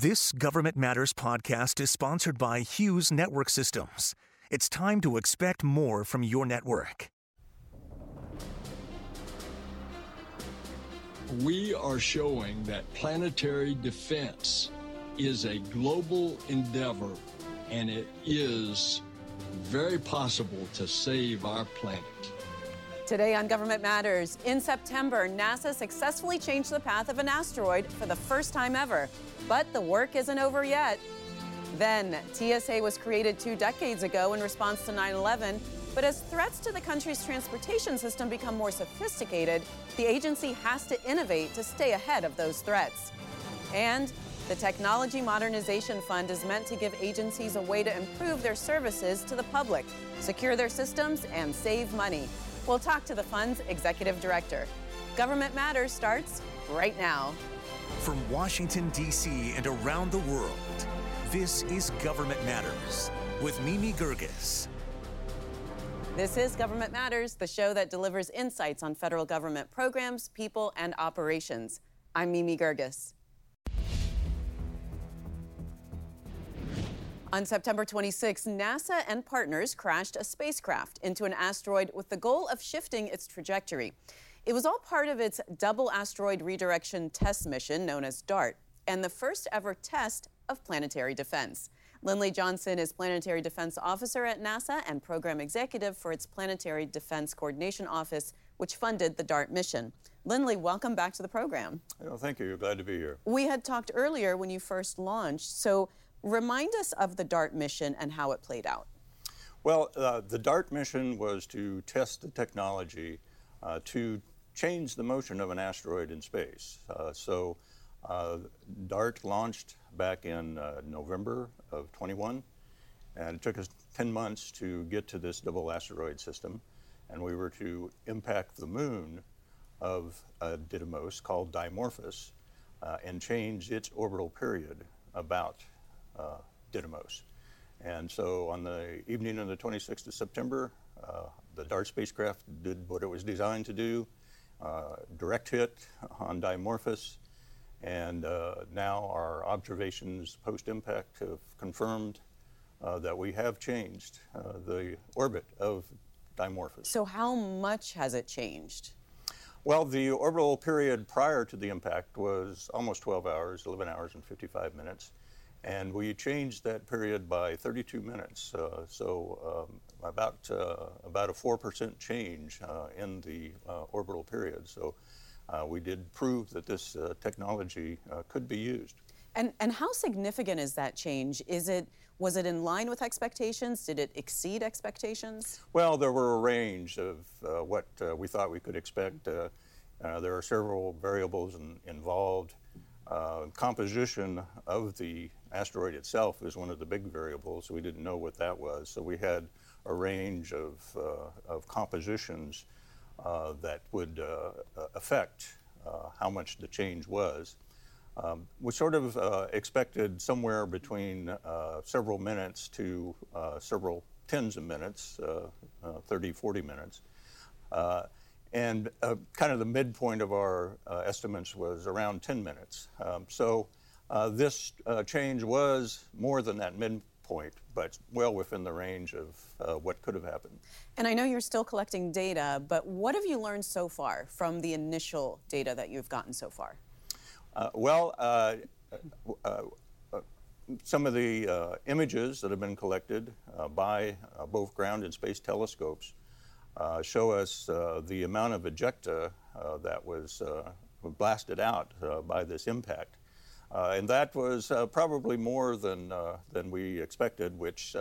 This Government Matters podcast is sponsored by Hughes Network Systems. It's time to expect more from your network. We are showing that planetary defense is a global endeavor and it is very possible to save our planet. Today on Government Matters, in September, NASA successfully changed the path of an asteroid for the first time ever. But the work isn't over yet. Then, TSA was created two decades ago in response to 9 11. But as threats to the country's transportation system become more sophisticated, the agency has to innovate to stay ahead of those threats. And the Technology Modernization Fund is meant to give agencies a way to improve their services to the public, secure their systems, and save money. We'll talk to the fund's executive director. Government Matters starts right now. From Washington, D.C. and around the world, this is Government Matters with Mimi Geerges. This is Government Matters, the show that delivers insights on federal government programs, people, and operations. I'm Mimi Geerges. On September 26, NASA and partners crashed a spacecraft into an asteroid with the goal of shifting its trajectory. It was all part of its double asteroid redirection test mission known as DART, and the first ever test of planetary defense. Lindley Johnson is Planetary Defense Officer at NASA and Program Executive for its Planetary Defense Coordination Office, which funded the DART mission. Lindley, welcome back to the program. Oh, thank you. Glad to be here. We had talked earlier when you first launched. So, Remind us of the DART mission and how it played out. Well, uh, the DART mission was to test the technology uh, to change the motion of an asteroid in space. Uh, so, uh, DART launched back in uh, November of 21, and it took us 10 months to get to this double asteroid system. And we were to impact the moon of Didymos called Dimorphos uh, and change its orbital period about uh, Didymos. And so on the evening of the 26th of September, uh, the DART spacecraft did what it was designed to do, uh, direct hit on Dimorphos, and uh, now our observations post-impact have confirmed uh, that we have changed uh, the orbit of Dimorphos. So how much has it changed? Well, the orbital period prior to the impact was almost 12 hours, 11 hours and 55 minutes. And we changed that period by 32 minutes, uh, so um, about uh, about a four percent change uh, in the uh, orbital period. So uh, we did prove that this uh, technology could be used. And and how significant is that change? Is it was it in line with expectations? Did it exceed expectations? Well, there were a range of what we thought we could expect. there are several variables in, involved. composition of the asteroid itself is one of the big variables. We didn't know what that was. So we had a range of, uh, of compositions uh, that would uh, affect uh, how much the change was. Um, we sort of uh, expected somewhere between uh, several minutes to several tens of minutes, 30, 40 minutes. and kind of the midpoint of our estimates was around 10 minutes. Um, so uh, this uh, change was more than that midpoint, but well within the range of uh, what could have happened. And I know you're still collecting data, but what have you learned so far from the initial data that you've gotten so far? Uh, well, uh, uh, some of the images that have been collected by both ground and space telescopes show us the amount of ejecta that was blasted out by this impact. Uh, and that was uh, probably more than, uh, than we expected, which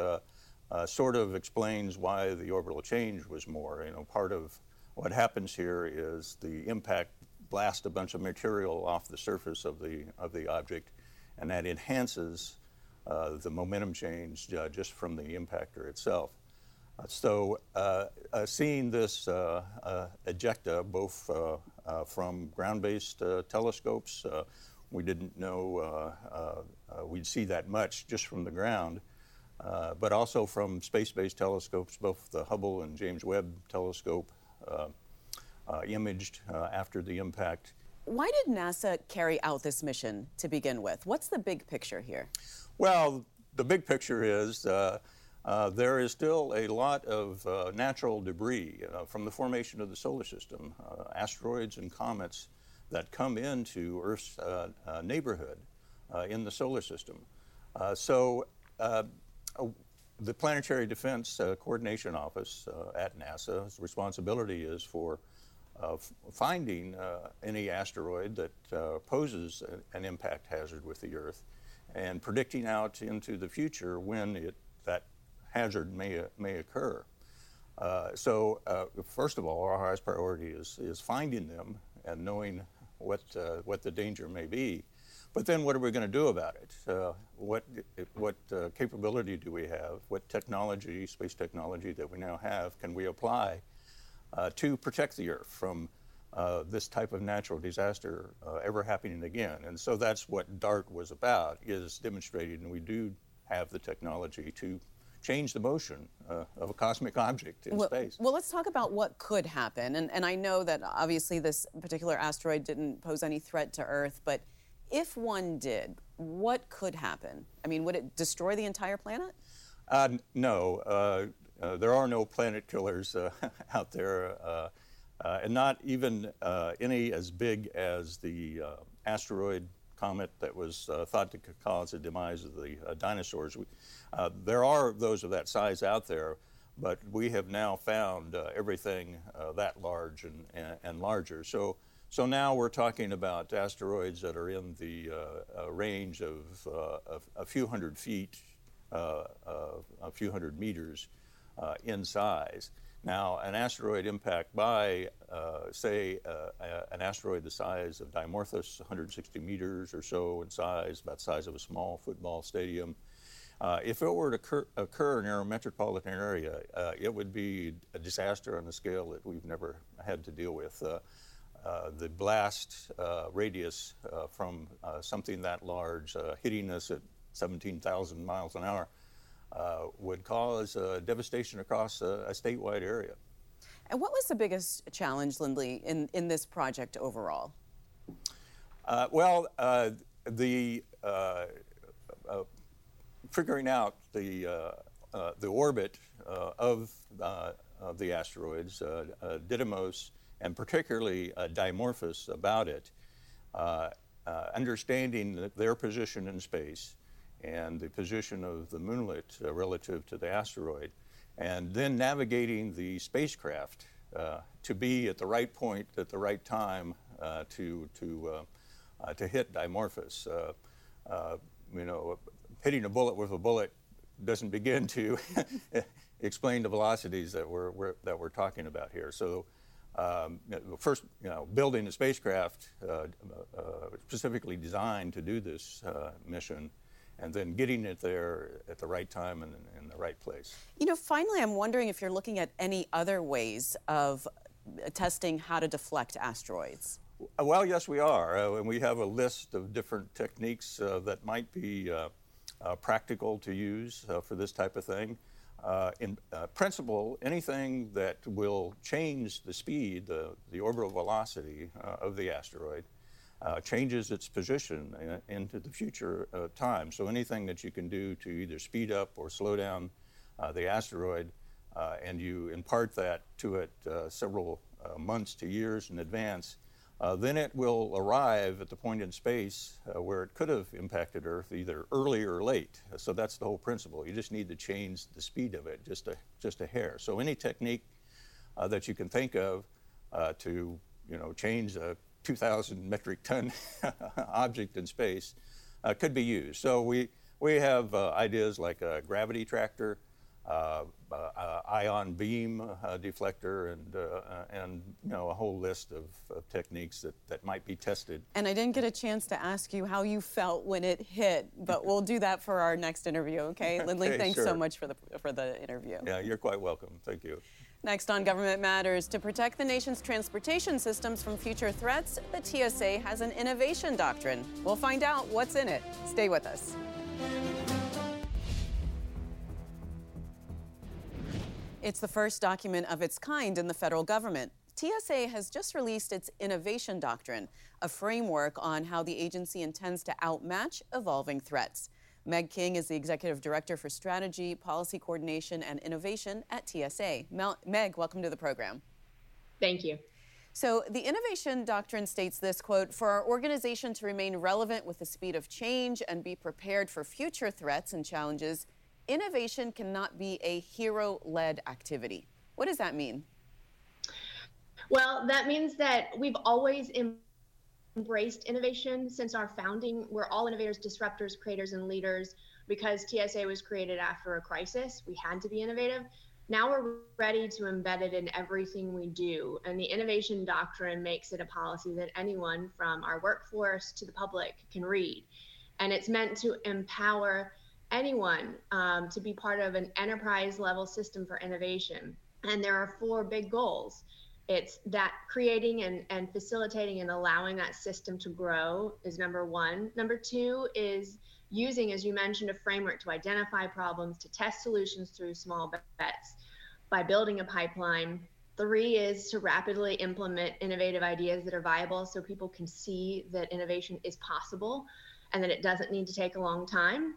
sort of explains why the orbital change was more. You know, part of what happens here is the impact blasts a bunch of material off the surface of the, of the object, and that enhances uh, the momentum change uh, just from the impactor itself. Uh, so, seeing this ejecta, both from ground based telescopes, we didn't know uh, uh, uh, we'd see that much just from the ground, but also from space-based telescopes, both the Hubble and James Webb telescope imaged after the impact, Why did NASA carry out this mission to begin with? What's the big picture here? Well, the big picture is uh, uh, there is still a lot of uh, natural debris uh, from the formation of the solar system, uh, asteroids and comets that come into Earth's uh, uh neighborhood uh, in the solar system. Uh, so the Planetary Defense Coordination Office at NASA's responsibility is for finding any asteroid that poses an impact hazard with the Earth and predicting out into the future when it, that hazard may, may occur. Uh, so, uh, first of all, our highest priority is, is finding them and knowing what, uh, what the danger may be. But then, what are we going to do about it? Uh, what what uh, capability do we have? What technology, space technology that we now have, can we apply uh, to protect the Earth from this type of natural disaster ever happening again? And so that's what DART was about: is demonstrating and we do have the technology to change the motion uh, of a cosmic object in well, space. Well, let's talk about what could happen. And, and I know that obviously this particular asteroid didn't pose any threat to Earth, but if one did, what could happen? I mean, would it destroy the entire planet? Uh, no. Uh, uh there are no planet killers uh, out there, uh, and not even any as big as the asteroid comet that was uh, thought to cause the demise of the uh, dinosaurs. We, uh, there are those of that size out there, but we have now found uh, everything uh, that large and, and, and, larger. So, so now we're talking about asteroids that are in the range of, of, a few hundred feet, a few hundred meters in size. Now, an asteroid impact by, uh, say, uh, an asteroid the size of Dimorphos, 160 meters or so in size, about the size of a small football stadium, uh, if it were to occur, occur, near a metropolitan area, uh, it would be a disaster on a scale that we've never had to deal with. Uh, uh, the blast radius from something that large hitting us at 17,000 miles an hour uh, Uh, would cause uh, devastation across a, a, statewide area. And what was the biggest challenge, Lindley, in, in this project overall? Uh, well, uh, the uh, uh figuring out the uh, the orbit of of the asteroids, Didymos, and particularly Dimorphos about it, understanding their position in space, and the position of the moonlet uh, relative to the asteroid, and then navigating the spacecraft uh, to be at the right point at the right time uh, to, to, uh, uh, to hit Dimorphos. Uh, you know, hitting a bullet with a bullet doesn't begin to explain the velocities that we're, we're, that we're talking about here. So um, first, you know, building a spacecraft specifically designed to do this mission and then getting it there at the right time and in the right place. You know, finally, I'm wondering if you're looking at any other ways of testing how to deflect asteroids. Well, yes, we are. Uh, and we have a list of different techniques uh, that might be uh, uh practical to use uh, for this type of thing. Uh, in principle, anything that will change the speed, the, the orbital velocity of the asteroid, uh, changes its position in, into the future uh, time. So anything that you can do to either speed up or slow down uh, the asteroid, uh, and you impart that to it uh, several uh, months to years in advance, then it will arrive at the point in space where it could have impacted Earth either early or late. So that's the whole principle. You just need to change the speed of it just a just a hair. So any technique that you can think of to you know change a 2,000 metric ton object in space uh, could be used. So we, we have uh, ideas like a gravity tractor, uh, uh, uh ion beam uh, deflector, and, and you know, a whole list of, of, techniques that, that might be tested. And I didn't get a chance to ask you how you felt when it hit, but we'll do that for our next interview, okay? Lindley, okay, thanks sure. so much for the, for the interview. Yeah, you're quite welcome. Thank you. Next on Government Matters, to protect the nation's transportation systems from future threats, the TSA has an innovation doctrine. We'll find out what's in it. Stay with us. It's the first document of its kind in the federal government. TSA has just released its Innovation Doctrine, a framework on how the agency intends to outmatch evolving threats. Meg King is the Executive Director for Strategy, Policy Coordination, and Innovation at TSA. Mel- Meg, welcome to the program. Thank you. So the innovation doctrine states this quote, for our organization to remain relevant with the speed of change and be prepared for future threats and challenges, innovation cannot be a hero-led activity. What does that mean? Well, that means that we've always embraced innovation since our founding. We're all innovators, disruptors, creators, and leaders. Because TSA was created after a crisis, we had to be innovative. Now we're ready to embed it in everything we do. And the innovation doctrine makes it a policy that anyone from our workforce to the public can read. And it's meant to empower anyone um, to be part of an enterprise level system for innovation. And there are four big goals it's that creating and, and facilitating and allowing that system to grow is number one. Number two is using, as you mentioned, a framework to identify problems, to test solutions through small bets by building a pipeline. Three is to rapidly implement innovative ideas that are viable so people can see that innovation is possible and that it doesn't need to take a long time.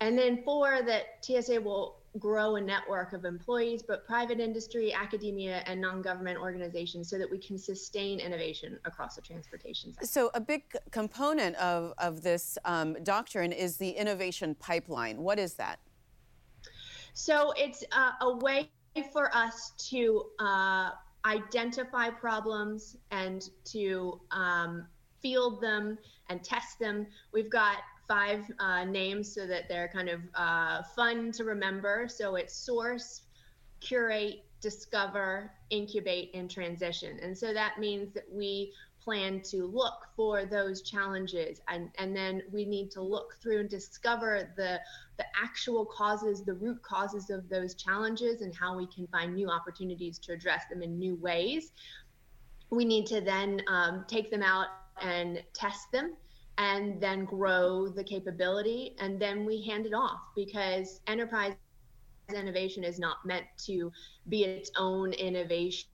And then four, that TSA will grow a network of employees, but private industry, academia, and non government organizations so that we can sustain innovation across the transportation sector. So, a big component of, of this um, doctrine is the innovation pipeline. What is that? So, it's uh, a way for us to uh, identify problems and to um, field them and test them. We've got five uh, names so that they're kind of uh, fun to remember. So it's source, curate, discover, incubate, and transition. And so that means that we plan to look for those challenges and, and then we need to look through and discover the the actual causes the root causes of those challenges and how we can find new opportunities to address them in new ways we need to then um, take them out and test them and then grow the capability and then we hand it off because enterprise innovation is not meant to be its own innovation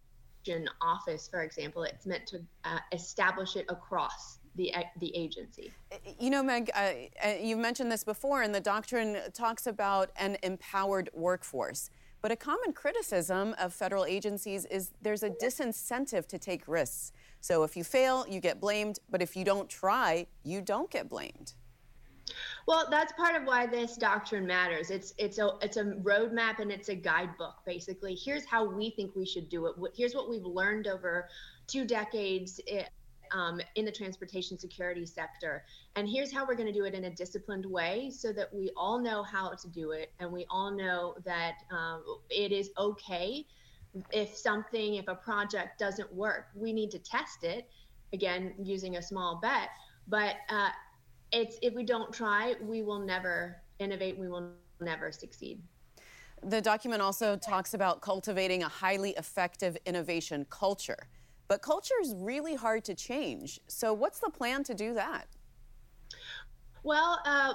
office for example it's meant to uh, establish it across the, uh, the agency. You know, Meg, uh, you've mentioned this before, and the doctrine talks about an empowered workforce. But a common criticism of federal agencies is there's a disincentive to take risks. So if you fail, you get blamed, but if you don't try, you don't get blamed. Well, that's part of why this doctrine matters. It's it's a it's a roadmap and it's a guidebook. Basically, here's how we think we should do it. Here's what we've learned over two decades eh, um, in the transportation security sector, and here's how we're going to do it in a disciplined way, so that we all know how to do it, and we all know that um, it is okay if something, if a project doesn't work, we need to test it again using a small bet. But uh, it's if we don't try, we will never innovate. We will never succeed. The document also talks about cultivating a highly effective innovation culture. But culture is really hard to change. So, what's the plan to do that? Well, uh,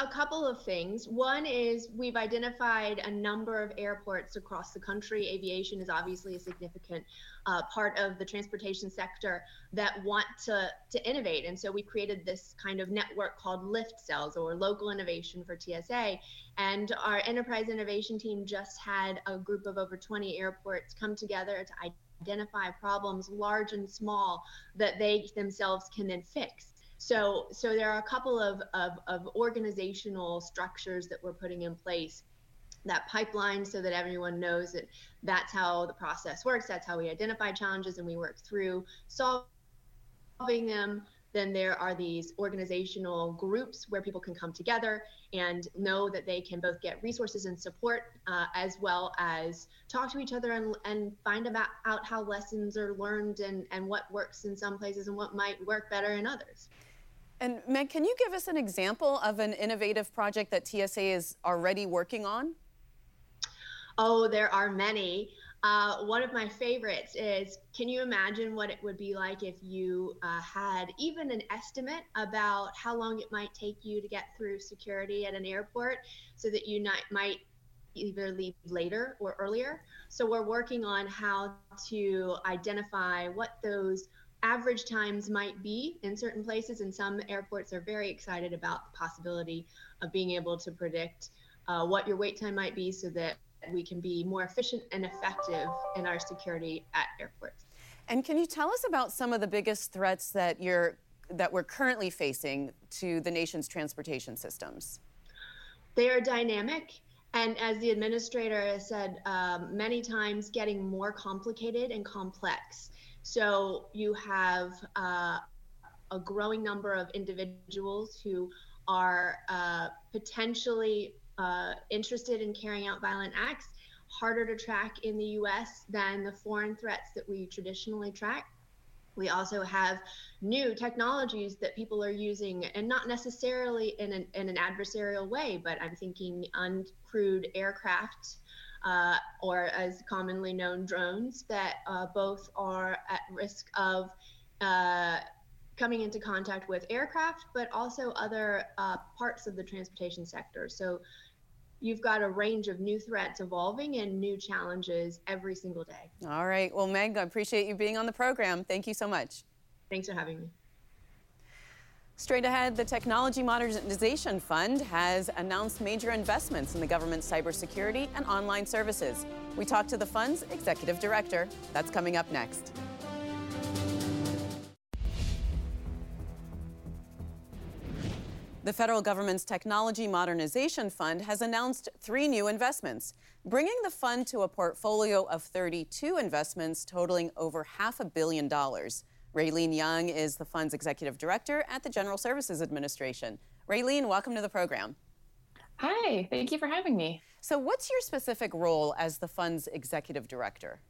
a couple of things. One is we've identified a number of airports across the country. Aviation is obviously a significant uh, part of the transportation sector that want to, to innovate. And so we created this kind of network called Lift Cells or Local Innovation for TSA. And our enterprise innovation team just had a group of over 20 airports come together to identify problems, large and small, that they themselves can then fix. So, so there are a couple of, of, of organizational structures that we're putting in place that pipeline so that everyone knows that that's how the process works. That's how we identify challenges and we work through solving them. Then there are these organizational groups where people can come together and know that they can both get resources and support, uh, as well as talk to each other and, and find about out how lessons are learned and, and what works in some places and what might work better in others. And Meg, can you give us an example of an innovative project that TSA is already working on? Oh, there are many. Uh, one of my favorites is can you imagine what it would be like if you uh, had even an estimate about how long it might take you to get through security at an airport so that you not, might either leave later or earlier. So we're working on how to identify what those average times might be in certain places. And some airports are very excited about the possibility of being able to predict uh, what your wait time might be so that we can be more efficient and effective in our security at airports. And can you tell us about some of the biggest threats that you're that we're currently facing to the nation's transportation systems? They are dynamic and as the administrator has said um, many times, getting more complicated and complex. So you have uh, a growing number of individuals who are uh, potentially uh, interested in carrying out violent acts, harder to track in the US than the foreign threats that we traditionally track. We also have new technologies that people are using, and not necessarily in an, in an adversarial way, but I'm thinking uncrewed aircraft, uh, or as commonly known, drones, that uh, both are at risk of uh, coming into contact with aircraft, but also other uh, parts of the transportation sector. So you've got a range of new threats evolving and new challenges every single day. All right. Well, Meg, I appreciate you being on the program. Thank you so much. Thanks for having me. Straight ahead, the Technology Modernization Fund has announced major investments in the government's cybersecurity and online services. We talked to the fund's executive director. That's coming up next. The federal government's Technology Modernization Fund has announced three new investments, bringing the fund to a portfolio of 32 investments totaling over half a billion dollars. Raylene Young is the fund's executive director at the General Services Administration. Raylene, welcome to the program. Hi, thank you for having me. So, what's your specific role as the fund's executive director?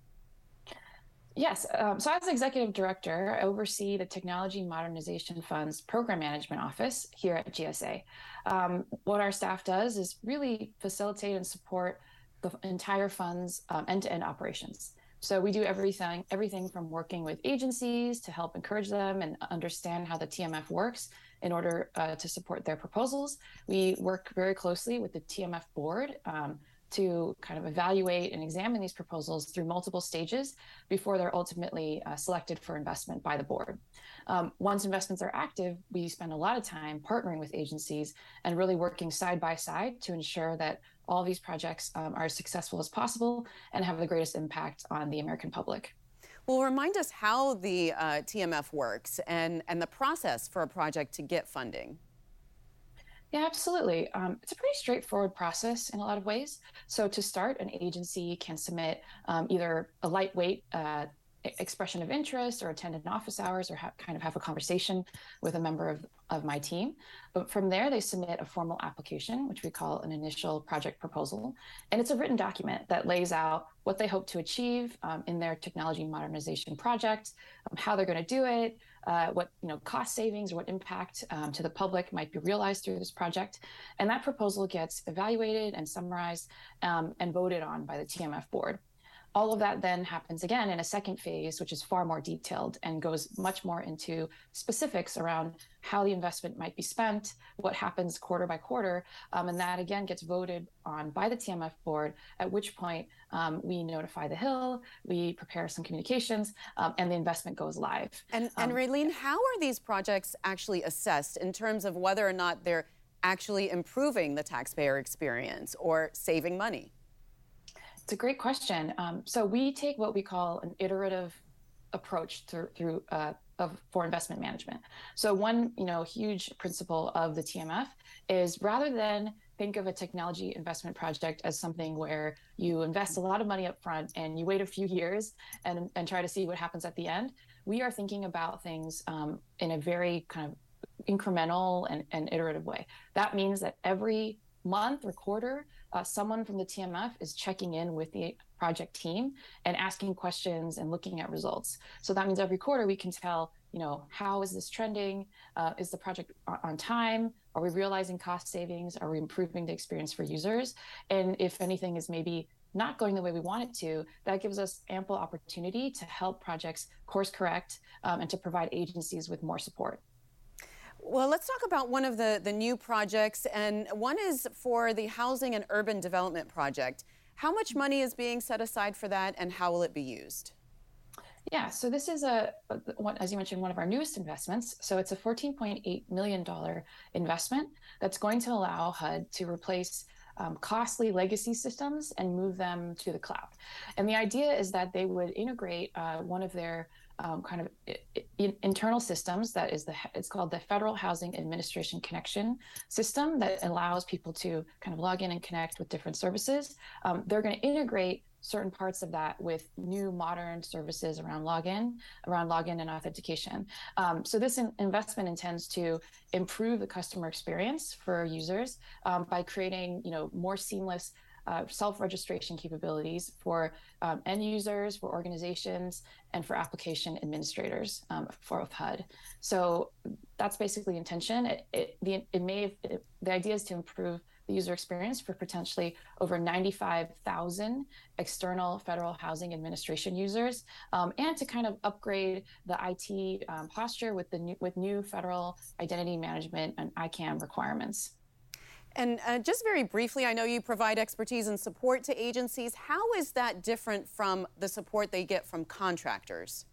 Yes. Um, so, as executive director, I oversee the Technology Modernization Fund's Program Management Office here at GSA. Um, what our staff does is really facilitate and support the entire fund's end to end operations. So we do everything everything from working with agencies to help encourage them and understand how the TMF works in order uh, to support their proposals. We work very closely with the TMF board. Um, to kind of evaluate and examine these proposals through multiple stages before they're ultimately uh, selected for investment by the board. Um, once investments are active, we spend a lot of time partnering with agencies and really working side by side to ensure that all these projects um, are as successful as possible and have the greatest impact on the American public. Well, remind us how the uh, TMF works and, and the process for a project to get funding. Yeah, absolutely. Um, it's a pretty straightforward process in a lot of ways. So, to start, an agency can submit um, either a lightweight uh, expression of interest or attend an office hours or ha- kind of have a conversation with a member of, of my team. But from there, they submit a formal application, which we call an initial project proposal. And it's a written document that lays out what they hope to achieve um, in their technology modernization project, um, how they're going to do it, uh, what you know cost savings or what impact um, to the public might be realized through this project. And that proposal gets evaluated and summarized um, and voted on by the TMF board all of that then happens again in a second phase, which is far more detailed and goes much more into specifics around how the investment might be spent, what happens quarter by quarter. Um, and that again gets voted on by the TMF board, at which point um, we notify the Hill, we prepare some communications, um, and the investment goes live. And, and um, Raylene, how are these projects actually assessed in terms of whether or not they're actually improving the taxpayer experience or saving money? It's a great question. Um, so we take what we call an iterative approach through, through uh, of for investment management. So one, you know, huge principle of the TMF is rather than think of a technology investment project as something where you invest a lot of money up front and you wait a few years and and try to see what happens at the end. We are thinking about things um, in a very kind of incremental and, and iterative way. That means that every month or quarter, uh, someone from the TMF is checking in with the project team and asking questions and looking at results. So that means every quarter we can tell, you know, how is this trending? Uh, is the project on time? Are we realizing cost savings? Are we improving the experience for users? And if anything is maybe not going the way we want it to, that gives us ample opportunity to help projects course correct um, and to provide agencies with more support. Well, let's talk about one of the, the new projects, and one is for the Housing and Urban Development Project. How much money is being set aside for that, and how will it be used? Yeah, so this is a, as you mentioned, one of our newest investments. So it's a $14.8 million investment that's going to allow HUD to replace um, costly legacy systems and move them to the cloud. And the idea is that they would integrate uh, one of their um, kind of in, internal systems that is the it's called the Federal Housing Administration Connection System that allows people to kind of log in and connect with different services. Um, they're going to integrate certain parts of that with new modern services around login, around login and authentication. Um, so this in- investment intends to improve the customer experience for users um, by creating, you know, more seamless uh, self-registration capabilities for um, end users, for organizations, and for application administrators um, for HUD. So that's basically intention. It, it, the, it may it, the idea is to improve the user experience for potentially over 95,000 external federal housing administration users, um, and to kind of upgrade the IT um, posture with the new, with new federal identity management and ICAM requirements. And uh, just very briefly, I know you provide expertise and support to agencies. How is that different from the support they get from contractors?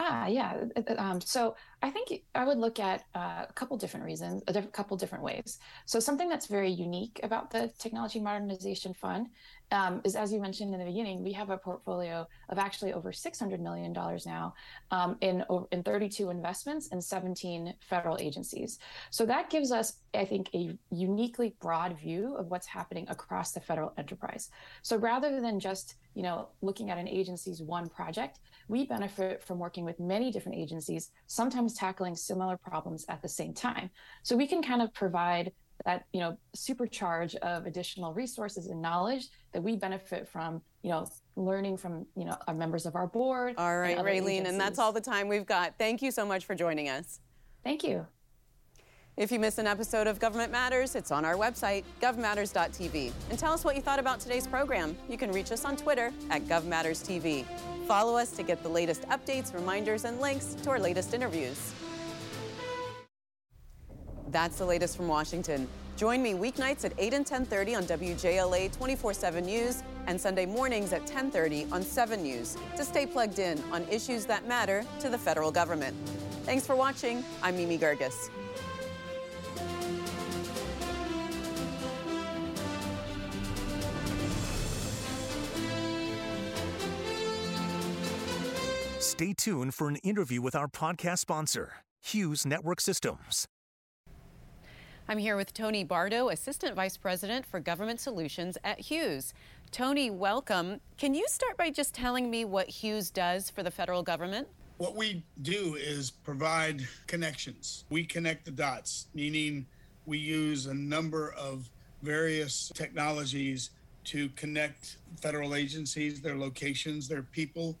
Ah, yeah. Um, so I think I would look at uh, a couple different reasons, a diff- couple different ways. So something that's very unique about the Technology Modernization Fund um, is, as you mentioned in the beginning, we have a portfolio of actually over $600 million now um, in, in 32 investments and 17 federal agencies. So that gives us, I think, a uniquely broad view of what's happening across the federal enterprise. So rather than just you know looking at an agency's one project, we benefit from working with many different agencies, sometimes tackling similar problems at the same time. So we can kind of provide that you know supercharge of additional resources and knowledge that we benefit from you know learning from you know our members of our board all right raylene and that's all the time we've got. Thank you so much for joining us. Thank you if you miss an episode of Government Matters, it's on our website, govmatters.tv. And tell us what you thought about today's program. You can reach us on Twitter at GovMattersTV. Follow us to get the latest updates, reminders, and links to our latest interviews. That's the latest from Washington. Join me weeknights at 8 and 10:30 on WJLA 24/7 News and Sunday mornings at 10:30 on 7 News to stay plugged in on issues that matter to the federal government. Thanks for watching. I'm Mimi Geerges. Stay tuned for an interview with our podcast sponsor, Hughes Network Systems. I'm here with Tony Bardo, Assistant Vice President for Government Solutions at Hughes. Tony, welcome. Can you start by just telling me what Hughes does for the federal government? What we do is provide connections. We connect the dots, meaning we use a number of various technologies to connect federal agencies, their locations, their people